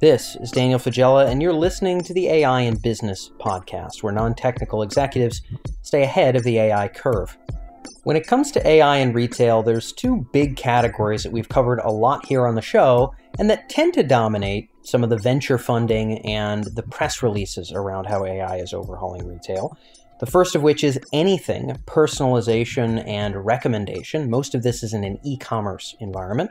This is Daniel Faggella, and you're listening to the AI in Business podcast, where non technical executives stay ahead of the AI curve. When it comes to AI in retail, there's two big categories that we've covered a lot here on the show, and that tend to dominate some of the venture funding and the press releases around how AI is overhauling retail. The first of which is anything personalization and recommendation. Most of this is in an e commerce environment.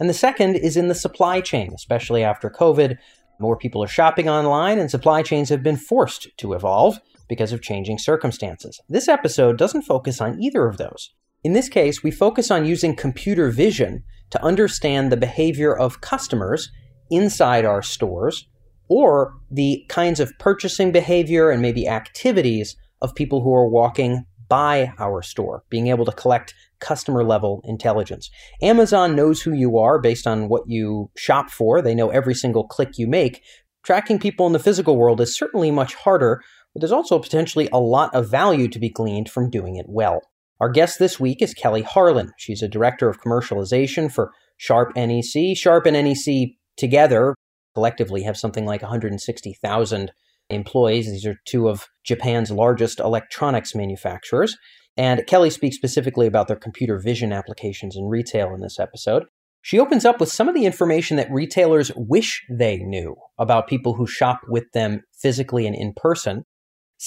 And the second is in the supply chain, especially after COVID. More people are shopping online, and supply chains have been forced to evolve because of changing circumstances. This episode doesn't focus on either of those. In this case, we focus on using computer vision to understand the behavior of customers inside our stores or the kinds of purchasing behavior and maybe activities of people who are walking by our store, being able to collect customer level intelligence. Amazon knows who you are based on what you shop for, they know every single click you make. Tracking people in the physical world is certainly much harder, but there's also potentially a lot of value to be gleaned from doing it well. Our guest this week is Kelly Harlan. She's a director of commercialization for Sharp NEC. Sharp and NEC together collectively have something like 160,000 employees. These are two of Japan's largest electronics manufacturers. And Kelly speaks specifically about their computer vision applications in retail in this episode. She opens up with some of the information that retailers wish they knew about people who shop with them physically and in person.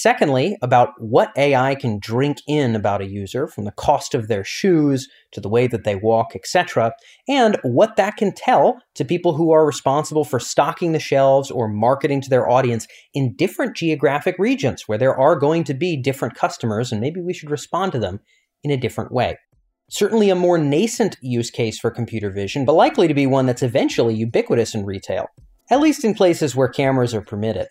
Secondly, about what AI can drink in about a user from the cost of their shoes to the way that they walk, etc., and what that can tell to people who are responsible for stocking the shelves or marketing to their audience in different geographic regions where there are going to be different customers and maybe we should respond to them in a different way. Certainly a more nascent use case for computer vision, but likely to be one that's eventually ubiquitous in retail, at least in places where cameras are permitted.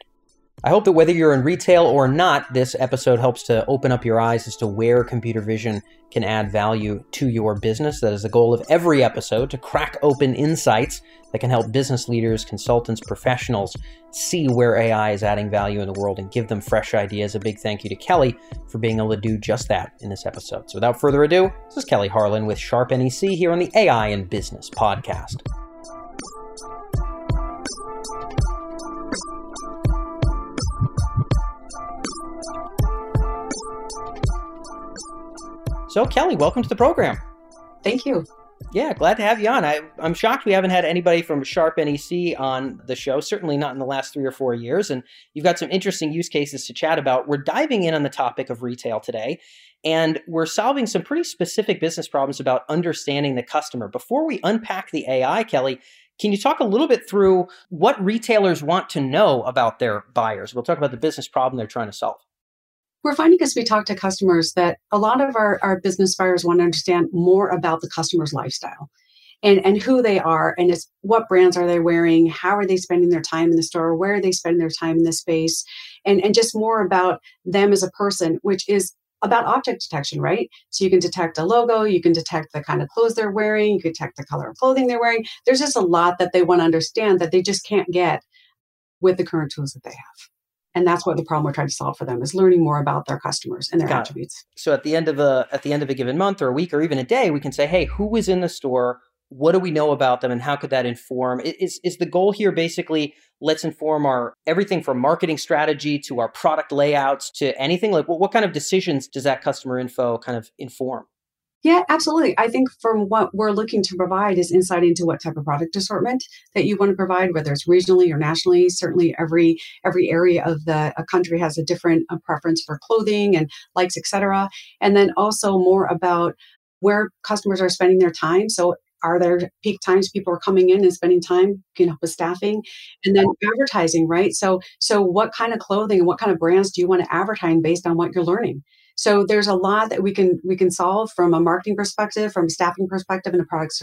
I hope that whether you're in retail or not, this episode helps to open up your eyes as to where computer vision can add value to your business. That is the goal of every episode to crack open insights that can help business leaders, consultants, professionals see where AI is adding value in the world and give them fresh ideas. A big thank you to Kelly for being able to do just that in this episode. So without further ado, this is Kelly Harlan with Sharp NEC here on the AI in Business podcast. So, Kelly, welcome to the program. Thank you. Yeah, glad to have you on. I, am shocked we haven't had anybody from Sharp NEC on the show, certainly not in the last three or four years. And you've got some interesting use cases to chat about. We're diving in on the topic of retail today, and we're solving some pretty specific business problems about understanding the customer. Before we unpack the AI, Kelly, can you talk a little bit through what retailers want to know about their buyers? We'll talk about the business problem they're trying to solve we're finding as we talk to customers that a lot of our, our business buyers want to understand more about the customer's lifestyle and, and who they are and it's what brands are they wearing? How are they spending their time in the store? Where are they spending their time in the space? And, and just more about them as a person which is about object detection right? So you can detect a logo you can detect the kind of clothes they're wearing you can detect the color of clothing they're wearing. There's just a lot that they want to understand that they just can't get with the current tools that they have and that's what the problem we're trying to solve for them is learning more about their customers and their Got attributes. It. so at the end of a at the end of a given month or a week or even a day we can say hey who was in the store? What do we know about them and how could that inform? Is is the goal here basically let's inform our everything from marketing strategy to our product layouts to anything? Like what, what kind of decisions does that customer info kind of inform yeah, absolutely. I think from what we're looking to provide is insight into what type of product assortment that you want to provide, whether it's regionally or nationally. Certainly, every every area of the country has a different uh, preference for clothing and likes, etc. And then also more about where customers are spending their time. So are there peak times people are coming in and spending time you know with staffing and then advertising right so so what kind of clothing and what kind of brands do you want to advertise based on what you're learning so there's a lot that we can we can solve from a marketing perspective, from a staffing perspective, and a product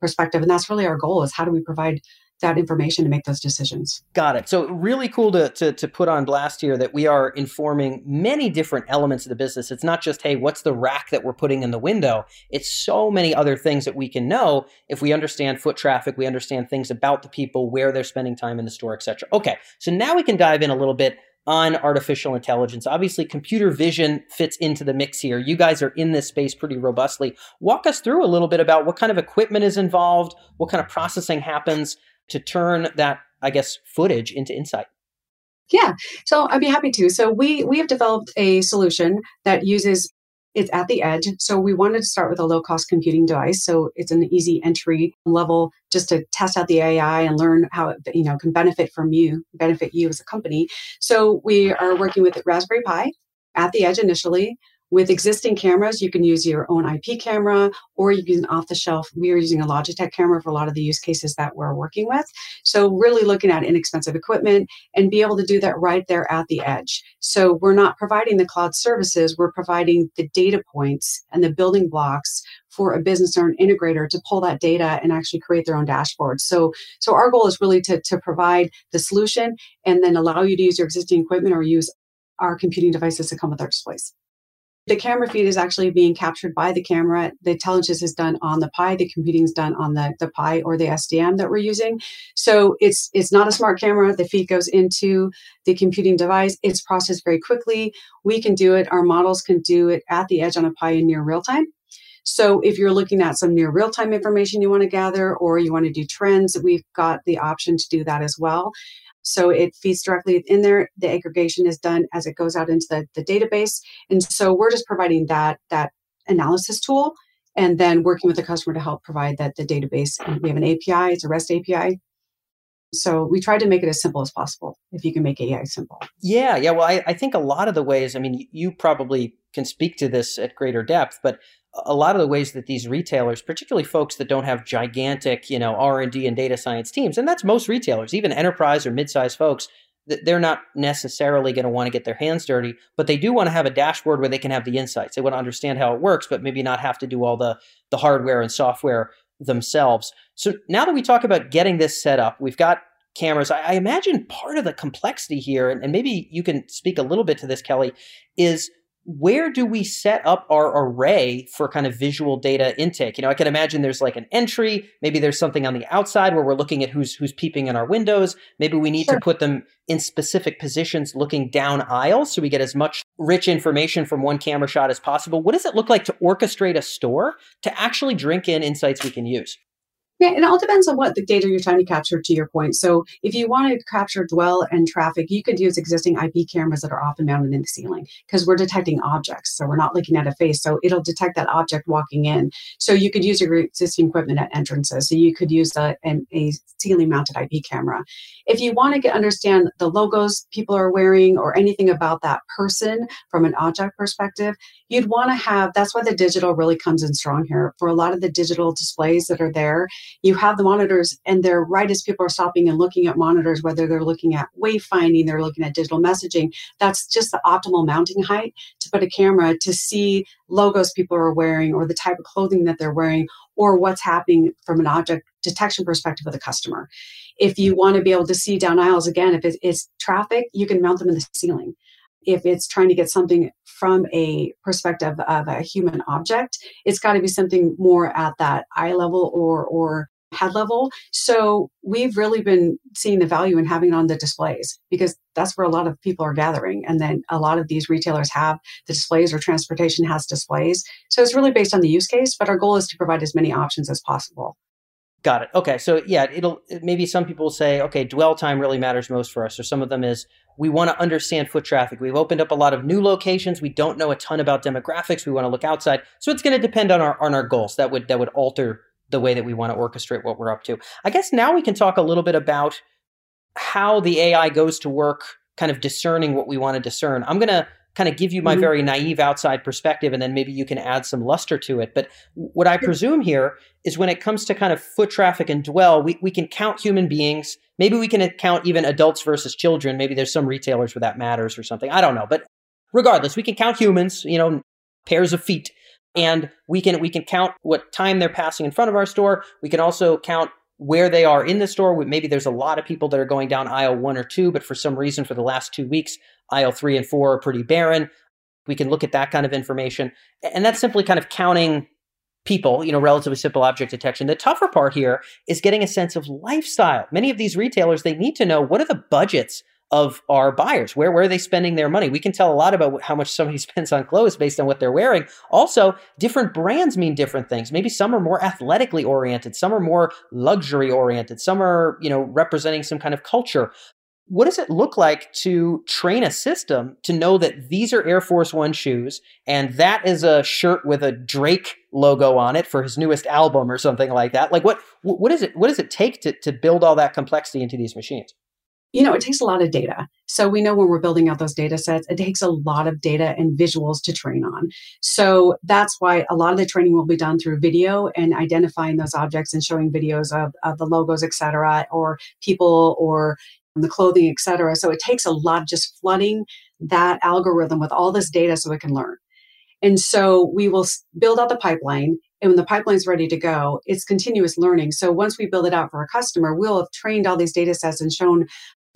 perspective. And that's really our goal: is how do we provide that information to make those decisions. Got it. So really cool to, to, to put on blast here that we are informing many different elements of the business. It's not just, hey, what's the rack that we're putting in the window? It's so many other things that we can know if we understand foot traffic, we understand things about the people, where they're spending time in the store, etc. Okay, so now we can dive in a little bit on artificial intelligence. Obviously, computer vision fits into the mix here. You guys are in this space pretty robustly. Walk us through a little bit about what kind of equipment is involved, what kind of processing happens to turn that I guess, footage into Insight? Yeah, so I'd be happy to. So we we have developed a solution that uses it's at the edge. So we wanted to start with a low cost computing device. So it's an easy entry level just to test out the AI and learn how it you know can benefit from you, benefit you as a company. So we are working with Raspberry Pi at the edge initially. With existing cameras, you can use your own IP camera or you can off the shelf. We are using a Logitech camera for a lot of the use cases that we're working with. So, really looking at inexpensive equipment and be able to do that right there at the edge. So, we're not providing the cloud services, we're providing the data points and the building blocks for a business or an integrator to pull that data and actually create their own dashboard. So, so our goal is really to, to provide the solution and then allow you to use your existing equipment or use our computing devices to come with our displays. The camera feed is actually being captured by the camera. The intelligence is done on the Pi. The computing is done on the, the Pi or the SDM that we're using. So it's it's not a smart camera. The feed goes into the computing device. It's processed very quickly. We can do it. Our models can do it at the edge on a Pi in near real time. So if you're looking at some near real time information you want to gather or you want to do trends, we've got the option to do that as well. So it feeds directly in there. The aggregation is done as it goes out into the, the database. And so we're just providing that, that analysis tool and then working with the customer to help provide that the database. We have an API, it's a REST API. So we tried to make it as simple as possible if you can make AI simple. Yeah, yeah. Well, I, I think a lot of the ways, I mean, you probably can speak to this at greater depth, but a lot of the ways that these retailers, particularly folks that don't have gigantic, you know, R&D and data science teams, and that's most retailers, even enterprise or mid-sized folks, they're not necessarily going to want to get their hands dirty, but they do want to have a dashboard where they can have the insights. They want to understand how it works, but maybe not have to do all the the hardware and software themselves. So now that we talk about getting this set up, we've got cameras. I, I imagine part of the complexity here, and, and maybe you can speak a little bit to this, Kelly, is where do we set up our array for kind of visual data intake? You know, I can imagine there's like an entry, maybe there's something on the outside where we're looking at who's who's peeping in our windows. Maybe we need sure. to put them in specific positions looking down aisles so we get as much rich information from one camera shot as possible. What does it look like to orchestrate a store to actually drink in insights we can use? Yeah, it all depends on what the data you're trying to capture to your point. So if you want to capture dwell and traffic, you could use existing IP cameras that are often mounted in the ceiling because we're detecting objects. So we're not looking at a face. So it'll detect that object walking in. So you could use your existing equipment at entrances. So you could use a, an, a ceiling mounted IP camera. If you want to get, understand the logos people are wearing or anything about that person from an object perspective, you'd want to have, that's why the digital really comes in strong here. For a lot of the digital displays that are there, you have the monitors and they're right as people are stopping and looking at monitors, whether they're looking at wayfinding, they're looking at digital messaging. That's just the optimal mounting height to put a camera to see logos people are wearing or the type of clothing that they're wearing or what's happening from an object detection perspective of the customer. If you want to be able to see down aisles again, if it's traffic, you can mount them in the ceiling if it's trying to get something from a perspective of a human object, it's got to be something more at that eye level or or head level. So we've really been seeing the value in having it on the displays because that's where a lot of people are gathering. And then a lot of these retailers have the displays or transportation has displays. So it's really based on the use case, but our goal is to provide as many options as possible. Got it. Okay. So yeah, it'll maybe some people say, okay, dwell time really matters most for us. Or some of them is we want to understand foot traffic. We've opened up a lot of new locations. We don't know a ton about demographics. We want to look outside. So it's going to depend on our on our goals. That would that would alter the way that we want to orchestrate what we're up to. I guess now we can talk a little bit about how the AI goes to work, kind of discerning what we want to discern. I'm going to kind of give you my mm-hmm. very naive outside perspective and then maybe you can add some luster to it. But what i presume here is when it comes to kind of foot traffic and dwell we, we can count human beings. Maybe we can count even adults versus children. Maybe there's some retailers where that matters or something. I don't know. But regardless we can count humans you know pairs of feet. And we can we can count what time they're passing in front of our store. We can also count where they are in the store. Maybe there's a lot of people that are going down aisle one or two, but for some reason, for the last two weeks, aisle three and four are pretty barren. We can look at that kind of information. And that's simply kind of counting people, you know, relatively simple object detection. The tougher part here is getting a sense of lifestyle. Many of these retailers, they need to know what are the budgets of our buyers. Where, where are they spending their money? We can tell a lot about how much somebody spends on clothes based on what they're wearing. Also, different brands mean different things. Maybe some are more athletically oriented, some are more luxury oriented, some are, you know, representing some kind of culture. What does it look like to train a system to know that these are Air Force One shoes and that is a shirt with a Drake logo on it for his newest album or something like that? Like what what is it what does it take to, to build all that complexity into these machines? You know, it takes a lot of data. So we know when we're building out those data sets, it takes a lot of data and visuals to train on. So that's why a lot of the training will be done through video and identifying those objects and showing videos of, of the logos, et cetera, or people or the clothing, et cetera. So it takes a lot of just flooding that algorithm with all this data so it can learn. And so we will build out the pipeline. And when the pipeline's ready to go, it's continuous learning. So once we build it out for a customer, we'll have trained all these data sets and shown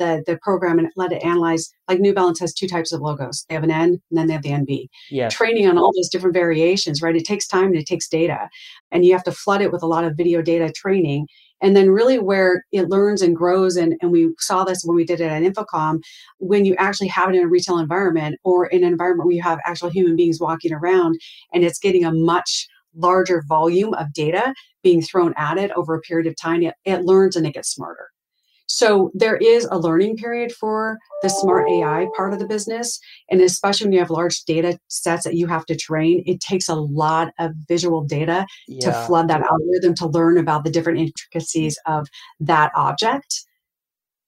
the, the program and let it analyze. Like New Balance has two types of logos. They have an N and then they have the NB. Yes. Training on all those different variations, right? It takes time and it takes data. And you have to flood it with a lot of video data training. And then really where it learns and grows, and, and we saw this when we did it at InfoComm, when you actually have it in a retail environment or in an environment where you have actual human beings walking around and it's getting a much larger volume of data being thrown at it over a period of time, it, it learns and it gets smarter. So there is a learning period for the smart AI part of the business. And especially when you have large data sets that you have to train, it takes a lot of visual data yeah. to flood that algorithm to learn about the different intricacies of that object.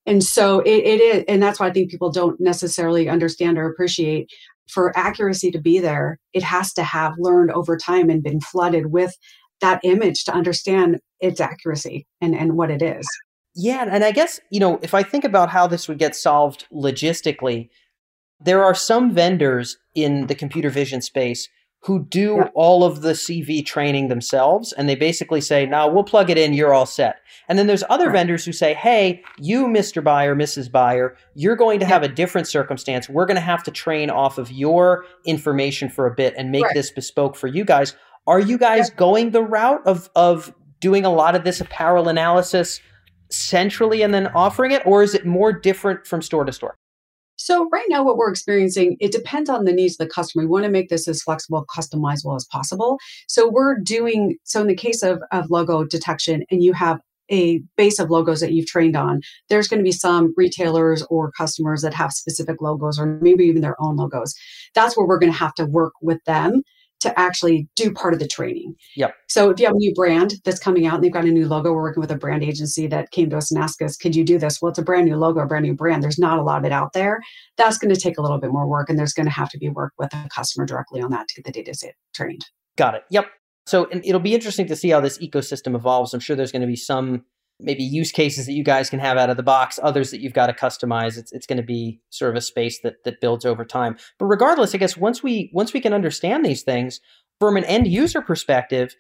And so it, it is, and that's why I think people don't necessarily understand or appreciate for accuracy to be there, it has to have learned over time and been flooded with that image to understand its accuracy and, and what it is. Yeah, and I guess, you know, if I think about how this would get solved logistically, there are some vendors in the computer vision space who do yeah. all of the CV training themselves and they basically say, "Now we'll plug it in, you're all set." And then there's other right. vendors who say, "Hey, you Mr. Buyer, Mrs. Buyer, you're going to yeah. have a different circumstance. We're going to have to train off of your information for a bit and make right. this bespoke for you guys." Are you guys yeah. going the route of of doing a lot of this apparel analysis centrally and then offering it, or is it more different from store to store? So right now, what we're experiencing, it depends on the needs of the customer. We want to make this as flexible, customizable as possible. So we're doing, so in the case of, of logo detection, and you have a base of logos that you've trained on, there's going to be some retailers or customers that have specific logos or maybe even their own logos. That's where we're going to have to work with them to actually do part of the training. Yep. So if you have a new brand that's coming out and they've got a new logo, we're working with a brand agency that came to us and asked us, could you do this? Well, it's a brand new logo, a brand new brand. There's not a lot of it out there. That's going to take a little bit more work and there's going to have to be work with a customer directly on that to get the data set trained. Got it. Yep. So it'll be interesting to see how this ecosystem evolves. I'm sure there's going to be some maybe use cases that you guys can have out of the box, others that you've got to customize. It's, it's going to be sort of a space that that builds over time. But regardless, I guess once we once we can understand these things from an end user perspective,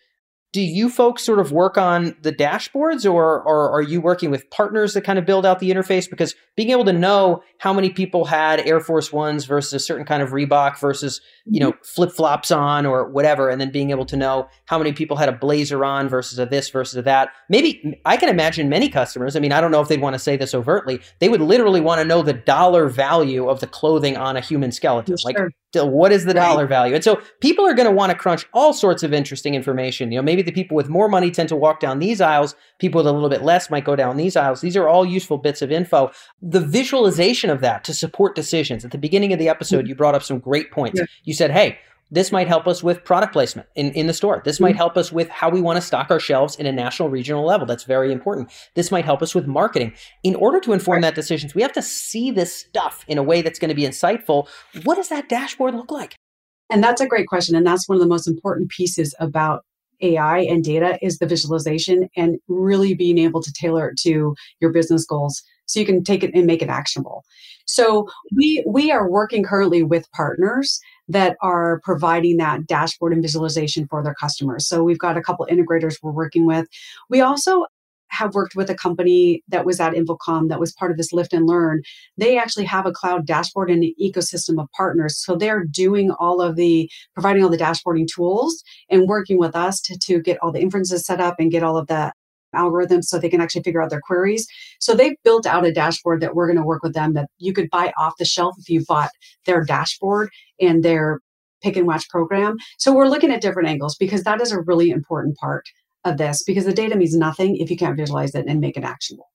do you folks sort of work on the dashboards or, or are you working with partners that kind of build out the interface? Because being able to know how many people had Air Force Ones versus a certain kind of Reebok versus, you know, mm-hmm. flip flops on or whatever, and then being able to know how many people had a blazer on versus a this versus a that. Maybe I can imagine many customers, I mean, I don't know if they'd want to say this overtly, they would literally want to know the dollar value of the clothing on a human skeleton. Sure. Like what is the dollar value? And so people are going to want to crunch all sorts of interesting information. You know, maybe the people with more money tend to walk down these aisles. People with a little bit less might go down these aisles. These are all useful bits of info. The visualization of that to support decisions. At the beginning of the episode, you brought up some great points. Yeah. You said, hey, this might help us with product placement in, in the store. This might mm-hmm. help us with how we want to stock our shelves in a national, regional level. That's very important. This might help us with marketing. In order to inform that decisions, we have to see this stuff in a way that's going to be insightful. What does that dashboard look like? And that's a great question. And that's one of the most important pieces about AI and data is the visualization and really being able to tailor it to your business goals so you can take it and make it actionable. So we we are working currently with partners that are providing that dashboard and visualization for their customers. So we've got a couple integrators we're working with. We also have worked with a company that was at InfoComm that was part of this lift and learn. They actually have a cloud dashboard and an ecosystem of partners. So they're doing all of the, providing all the dashboarding tools and working with us to, to get all the inferences set up and get all of the algorithms so they can actually figure out their queries. So they've built out a dashboard that we're going to work with them that you could buy off the shelf if you bought their dashboard and their pick and watch program. So we're looking at different angles because that is a really important part of this because the data means nothing if you can't visualize it and make it actionable.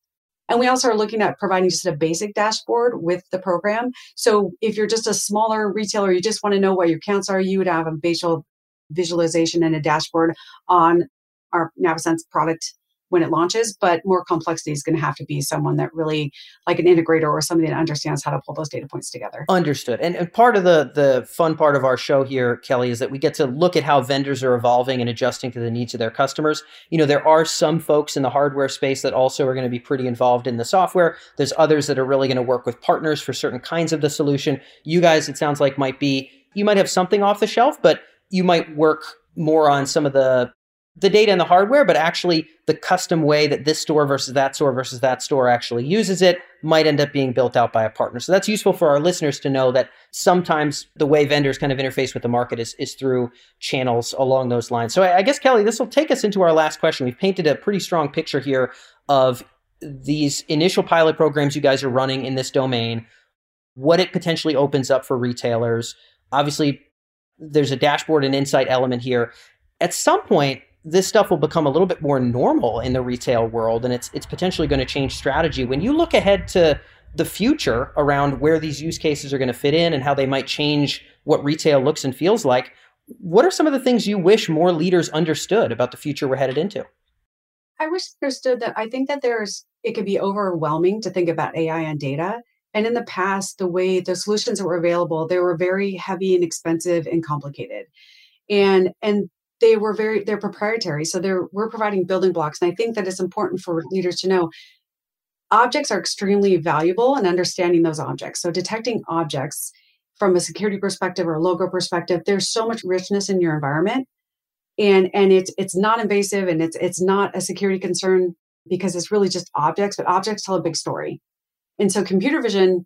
And we also are looking at providing just a basic dashboard with the program. So if you're just a smaller retailer, you just want to know what your counts are, you would have a visual visualization and a dashboard on our Navisense product when it launches, but more complexity is going to have to be someone that really, like an integrator or somebody that understands how to pull those data points together. Understood. And, and part of the the fun part of our show here, Kelly, is that we get to look at how vendors are evolving and adjusting to the needs of their customers. You know, there are some folks in the hardware space that also are going to be pretty involved in the software. There's others that are really going to work with partners for certain kinds of the solution. You guys, it sounds like, might be you might have something off the shelf, but you might work more on some of the the data and the hardware, but actually the custom way that this store versus that store versus that store actually uses it might end up being built out by a partner. So that's useful for our listeners to know that sometimes the way vendors kind of interface with the market is, is through channels along those lines. So I, I guess, Kelly, this will take us into our last question. We've painted a pretty strong picture here of these initial pilot programs you guys are running in this domain, what it potentially opens up for retailers. Obviously, there's a dashboard and insight element here. At some point, this stuff will become a little bit more normal in the retail world and it's it's potentially going to change strategy. When you look ahead to the future around where these use cases are going to fit in and how they might change what retail looks and feels like what are some of the things you wish more leaders understood about the future we're headed into? I wish understood that i think that there's it could be overwhelming to think about ai and data. And in the past the way the solutions that were available they were very heavy and expensive and complicated. And and they were very they're proprietary so they're we're providing building blocks and i think that it's important for leaders to know objects are extremely valuable and understanding those objects. So detecting objects from a security perspective or a logo perspective there's so much richness in your environment and and it's it's not invasive and it's it's not a security concern because it's really just objects but objects tell a big story. And so computer vision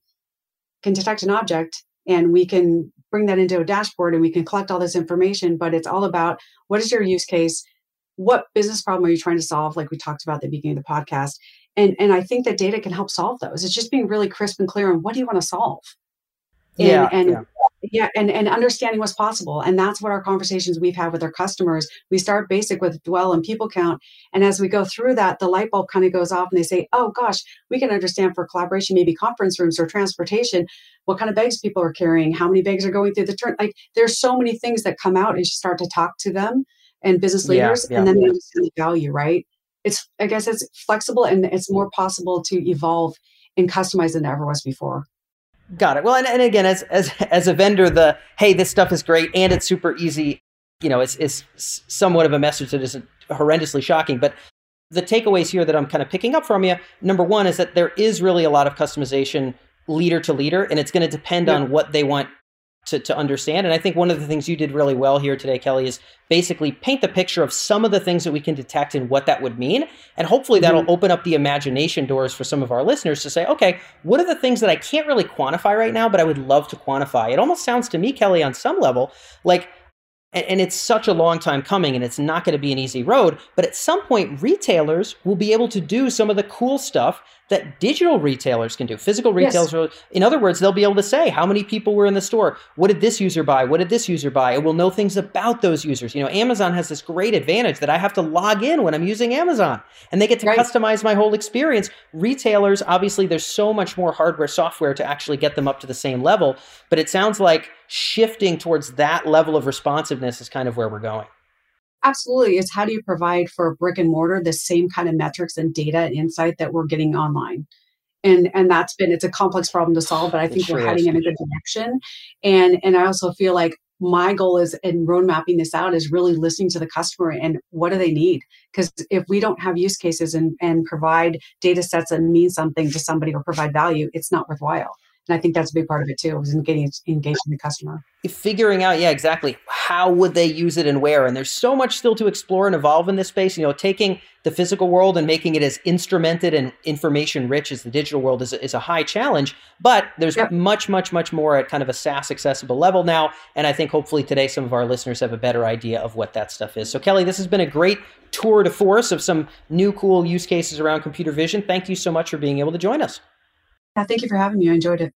can detect an object and we can bring that into a dashboard and we can collect all this information but it's all about what is your use case? What business problem are you trying to solve? Like we talked about at the beginning of the podcast. And and i think that data can help solve those. It's just being really crisp and clear on what do you want to solve? And, yeah, and yeah yeah and, and understanding what's possible and that's what our conversations we've had with our customers we start basic with dwell and people count and as we go through that the light bulb kind of goes off and they say oh gosh we can understand for collaboration maybe conference rooms or transportation what kind of bags people are carrying how many bags are going through the turn like there's so many things that come out as you start to talk to them and business leaders yeah, yeah, and then yeah. they understand the value right it's i guess it's flexible and it's more possible to evolve and customize than ever was before Got it. Well, and, and again, as as as a vendor, the hey, this stuff is great and it's super easy. You know, it's is somewhat of a message that isn't horrendously shocking, but the takeaways here that I'm kind of picking up from you, number one, is that there is really a lot of customization leader to leader, and it's going to depend yeah. on what they want to, to understand. And I think one of the things you did really well here today, Kelly, is basically paint the picture of some of the things that we can detect and what that would mean. And hopefully that'll mm-hmm. open up the imagination doors for some of our listeners to say, okay, what are the things that I can't really quantify right now, but I would love to quantify? It almost sounds to me, Kelly, on some level, like and it's such a long time coming and it's not going to be an easy road but at some point retailers will be able to do some of the cool stuff that digital retailers can do physical retailers. Yes. in other words they'll be able to say how many people were in the store. What did this user buy? What did this user buy? It will know things about those users. You know amazon has this great advantage that i have to log in when i'm using amazon. And they get to right. customize my whole experience. Retailers obviously there's so much more hardware software to actually get them up to the same level. But it sounds like shifting towards that level of responsiveness is kind of where we're going. Absolutely. It's how do you provide for brick and mortar the same kind of metrics and data and insight that we're getting online? And and that's been it's a complex problem to solve, but I think sure we're heading is. in a good direction. And and I also feel like my goal is in road mapping this out is really listening to the customer and what do they need because if we don't have use cases and, and provide data sets that mean something to somebody or provide value it's not worthwhile and I think that's a big part of it too, is engaging engaging the customer. Figuring out, yeah, exactly. how would they use it and where? And there's so much still to explore and evolve in this space. You know, taking the physical world and making it as instrumented and information rich as the digital world is a, is a high challenge. But there's yep. much, much, much more at kind of a SaaS accessible level now. And I think hopefully today some of our listeners have a better idea of what that stuff is. So, Kelly, this has been a great tour de force of some new cool use cases around computer vision. Thank you so much for being able to join us. Yeah, thank you for having me. I enjoyed it.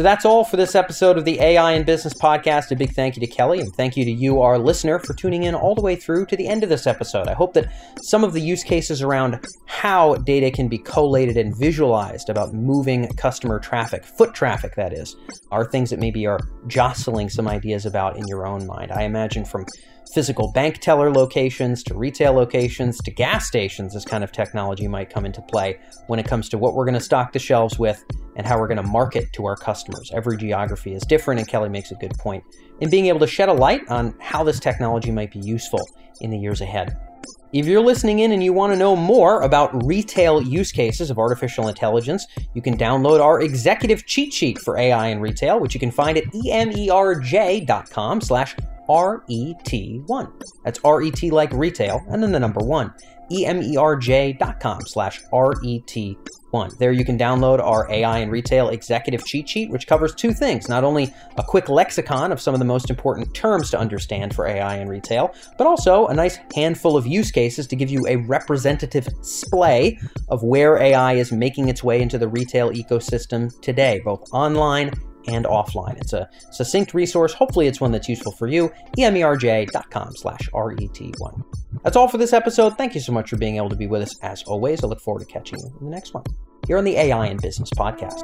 So that's all for this episode of the AI in Business podcast. A big thank you to Kelly and thank you to you, our listener, for tuning in all the way through to the end of this episode. I hope that some of the use cases around how data can be collated and visualized about moving customer traffic, foot traffic that is, are things that maybe are jostling some ideas about in your own mind. I imagine from physical bank teller locations to retail locations to gas stations, this kind of technology might come into play when it comes to what we're going to stock the shelves with and how we're going to market to our customers. Every geography is different, and Kelly makes a good point in being able to shed a light on how this technology might be useful in the years ahead. If you're listening in and you want to know more about retail use cases of artificial intelligence, you can download our executive cheat sheet for AI in retail, which you can find at emerj.com slash RET1. That's RET like retail, and then the number one. emerj.com slash RET1. There you can download our AI and retail executive cheat sheet, which covers two things. Not only a quick lexicon of some of the most important terms to understand for AI and retail, but also a nice handful of use cases to give you a representative splay of where AI is making its way into the retail ecosystem today, both online and offline. It's a succinct resource. Hopefully, it's one that's useful for you. emerj.com slash RET1. That's all for this episode. Thank you so much for being able to be with us as always. I look forward to catching you in the next one here on the AI and Business Podcast.